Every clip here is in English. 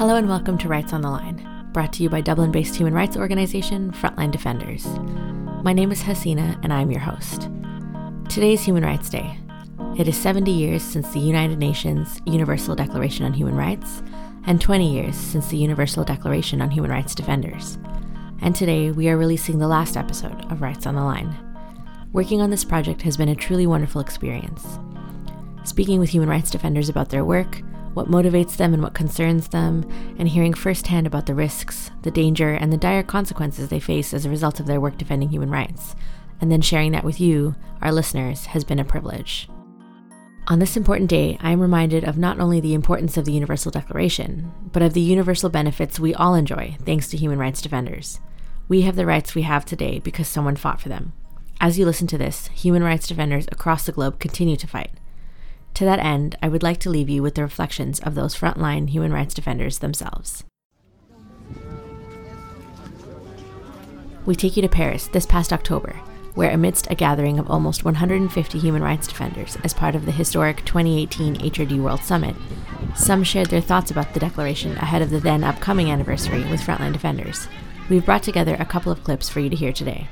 Hello and welcome to Rights on the Line, brought to you by Dublin based human rights organization Frontline Defenders. My name is Hasina and I'm your host. Today is Human Rights Day. It is 70 years since the United Nations Universal Declaration on Human Rights and 20 years since the Universal Declaration on Human Rights Defenders. And today we are releasing the last episode of Rights on the Line. Working on this project has been a truly wonderful experience. Speaking with human rights defenders about their work, what motivates them and what concerns them, and hearing firsthand about the risks, the danger, and the dire consequences they face as a result of their work defending human rights, and then sharing that with you, our listeners, has been a privilege. On this important day, I am reminded of not only the importance of the Universal Declaration, but of the universal benefits we all enjoy thanks to human rights defenders. We have the rights we have today because someone fought for them. As you listen to this, human rights defenders across the globe continue to fight. To that end, I would like to leave you with the reflections of those frontline human rights defenders themselves. We take you to Paris this past October, where, amidst a gathering of almost 150 human rights defenders as part of the historic 2018 HRD World Summit, some shared their thoughts about the declaration ahead of the then upcoming anniversary with Frontline Defenders. We've brought together a couple of clips for you to hear today.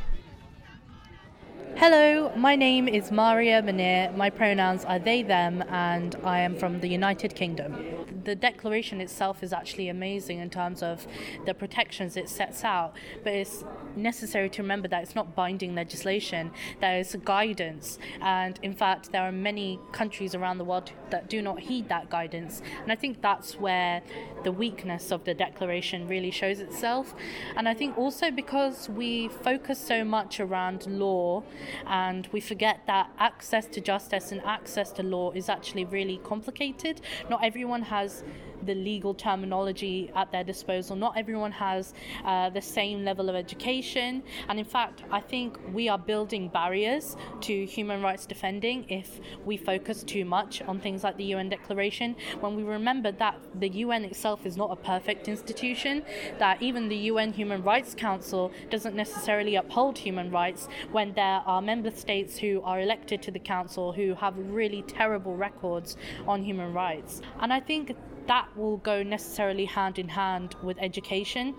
Hello, my name is Maria Munir. My pronouns are they, them, and I am from the United Kingdom. The declaration itself is actually amazing in terms of the protections it sets out, but it's necessary to remember that it's not binding legislation, there is guidance, and in fact, there are many countries around the world that do not heed that guidance. And I think that's where the weakness of the declaration really shows itself. And I think also because we focus so much around law and we forget that access to justice and access to law is actually really complicated. Not everyone has the legal terminology at their disposal. Not everyone has uh, the same level of education. And in fact, I think we are building barriers to human rights defending if we focus too much on things like the UN Declaration. When we remember that the UN itself is not a perfect institution, that even the UN Human Rights Council doesn't necessarily uphold human rights when there are member states who are elected to the council who have really terrible records on human rights. And I think that will go necessarily hand in hand with education.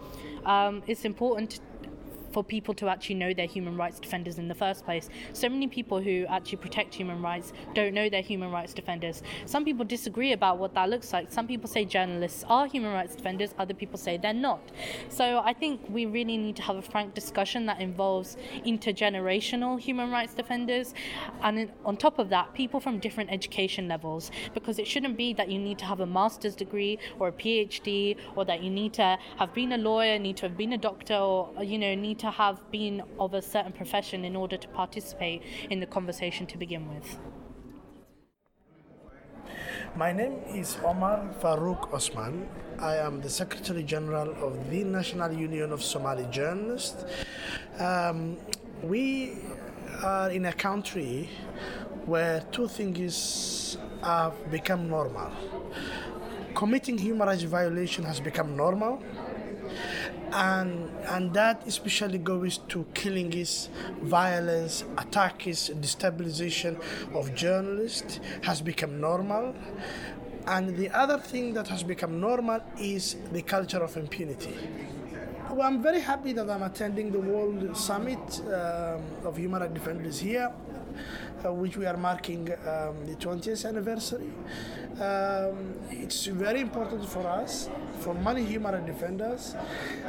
Um, it's important for people to actually know their human rights defenders in the first place. So many people who actually protect human rights don't know their human rights defenders. Some people disagree about what that looks like. Some people say journalists are human rights defenders, other people say they're not. So I think we really need to have a frank discussion that involves intergenerational human rights defenders and on top of that, people from different education levels because it shouldn't be that you need to have a master's degree or a PhD or that you need to have been a lawyer, need to have been a doctor or you know need to have been of a certain profession in order to participate in the conversation to begin with. My name is Omar Farouk Osman. I am the Secretary General of the National Union of Somali Journalists. Um, we are in a country where two things have become normal. Committing human rights violation has become normal and and that especially goes to killings, violence, attacks, destabilization of journalists has become normal. And the other thing that has become normal is the culture of impunity. Well, I'm very happy that I'm attending the World Summit um, of Human Rights Defenders here, uh, which we are marking um, the 20th anniversary. Um, it's very important for us, for many human rights defenders.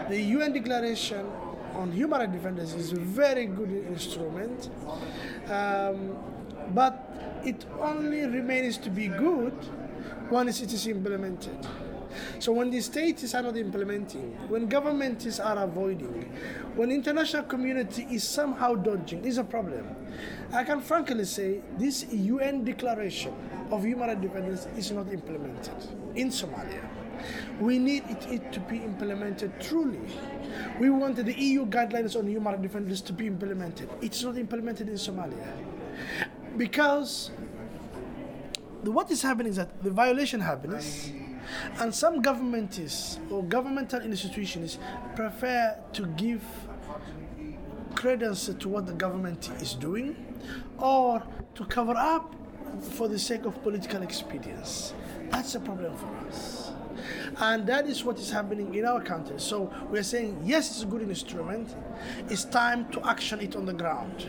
The UN Declaration on Human Rights Defenders is a very good instrument, um, but it only remains to be good once it is implemented. So when the states are not implementing, when governments are avoiding, when international community is somehow dodging, is a problem. I can frankly say this UN declaration of human rights defenders is not implemented in Somalia. We need it, it, to be implemented truly. We want the EU guidelines on human rights defenders to be implemented. It's not implemented in Somalia. Because the, what is happening is that the violation happens and some governments or governmental institutions prefer to give credence to what the government is doing or to cover up for the sake of political expedience. That's a problem for us. And that is what is happening in our country. So we're saying, yes, it's a good instrument. It's time to action it on the ground.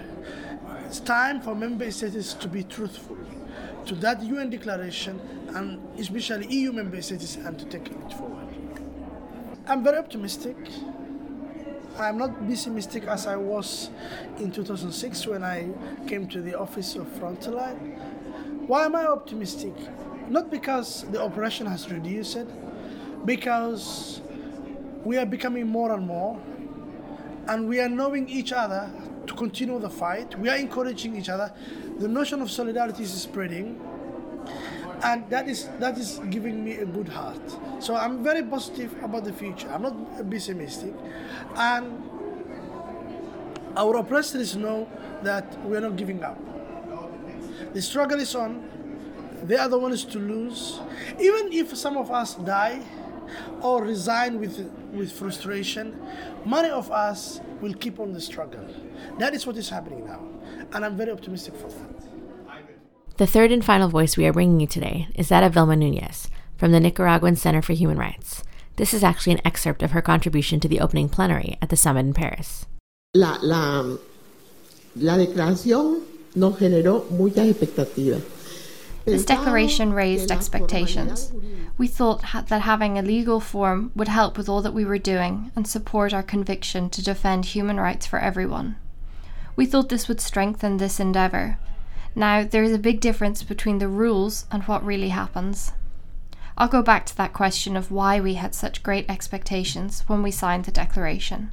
It's time for member states to be truthful to that UN declaration and especially EU member states and to take it forward. I'm very optimistic. I'm not pessimistic as I was in 2006 when I came to the office of Frontline. Why am I optimistic? Not because the operation has reduced, because we are becoming more and more, and we are knowing each other to continue the fight. We are encouraging each other. The notion of solidarity is spreading, and that is that is giving me a good heart. So I'm very positive about the future. I'm not pessimistic, and our oppressors know that we are not giving up. The struggle is on. They are the ones to lose. Even if some of us die or resign with, with frustration, many of us will keep on the struggle. That is what is happening now. And I'm very optimistic for that. The third and final voice we are bringing you today is that of Vilma Nunez from the Nicaraguan Center for Human Rights. This is actually an excerpt of her contribution to the opening plenary at the summit in Paris. La, la, la declaración nos generó muchas expectativas. This declaration raised expectations. We thought that having a legal form would help with all that we were doing and support our conviction to defend human rights for everyone. We thought this would strengthen this endeavour. Now, there is a big difference between the rules and what really happens. I'll go back to that question of why we had such great expectations when we signed the declaration.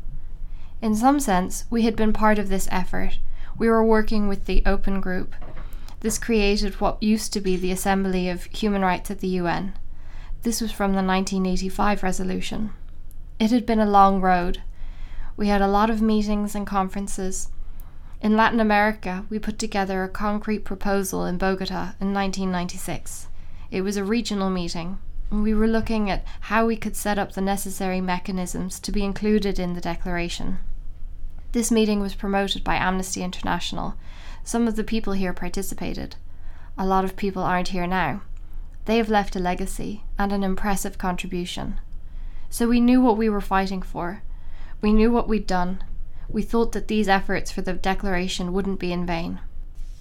In some sense, we had been part of this effort. We were working with the Open Group, this created what used to be the Assembly of Human Rights at the UN. This was from the 1985 resolution. It had been a long road. We had a lot of meetings and conferences. In Latin America, we put together a concrete proposal in Bogota in 1996. It was a regional meeting, and we were looking at how we could set up the necessary mechanisms to be included in the declaration. This meeting was promoted by Amnesty International some of the people here participated. A lot of people aren't here now. They have left a legacy and an impressive contribution. So we knew what we were fighting for. We knew what we'd done. We thought that these efforts for the declaration wouldn't be in vain.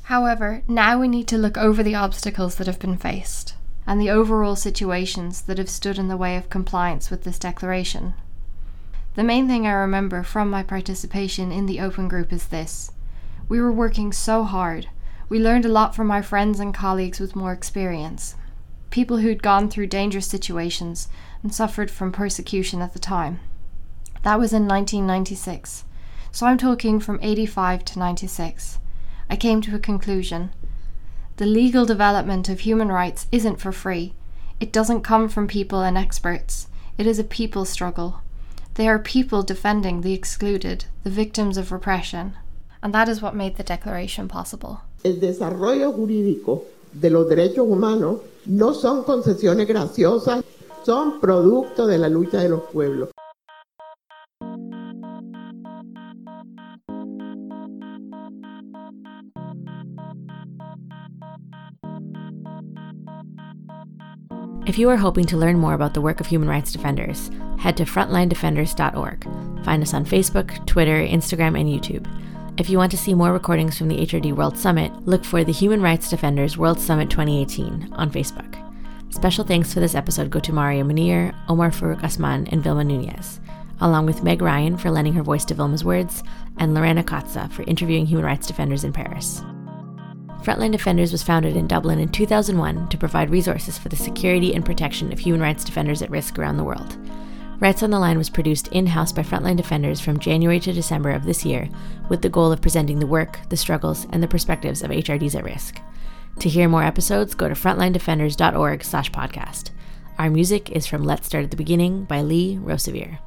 However, now we need to look over the obstacles that have been faced and the overall situations that have stood in the way of compliance with this declaration. The main thing I remember from my participation in the open group is this we were working so hard. We learned a lot from our friends and colleagues with more experience. People who'd gone through dangerous situations and suffered from persecution at the time. That was in 1996. So I'm talking from 85 to 96. I came to a conclusion. The legal development of human rights isn't for free. It doesn't come from people and experts. It is a people struggle. They are people defending the excluded, the victims of repression and that is what made the declaration possible. El desarrollo jurídico de los derechos humanos no son concesiones graciosas, son producto de la lucha de los pueblos. If you are hoping to learn more about the work of human rights defenders, head to frontlinedefenders.org. Find us on Facebook, Twitter, Instagram, and YouTube. If you want to see more recordings from the HRD World Summit, look for the Human Rights Defenders World Summit 2018 on Facebook. Special thanks for this episode go to Maria Munir, Omar Farouk Osman, and Vilma Nunez, along with Meg Ryan for lending her voice to Vilma's words, and Lorena Katza for interviewing human rights defenders in Paris. Frontline Defenders was founded in Dublin in 2001 to provide resources for the security and protection of human rights defenders at risk around the world. Rights on the Line was produced in house by Frontline Defenders from January to December of this year, with the goal of presenting the work, the struggles, and the perspectives of HRDs at risk. To hear more episodes, go to frontlinedefenders.org slash podcast. Our music is from Let's Start at the Beginning by Lee Rosevere.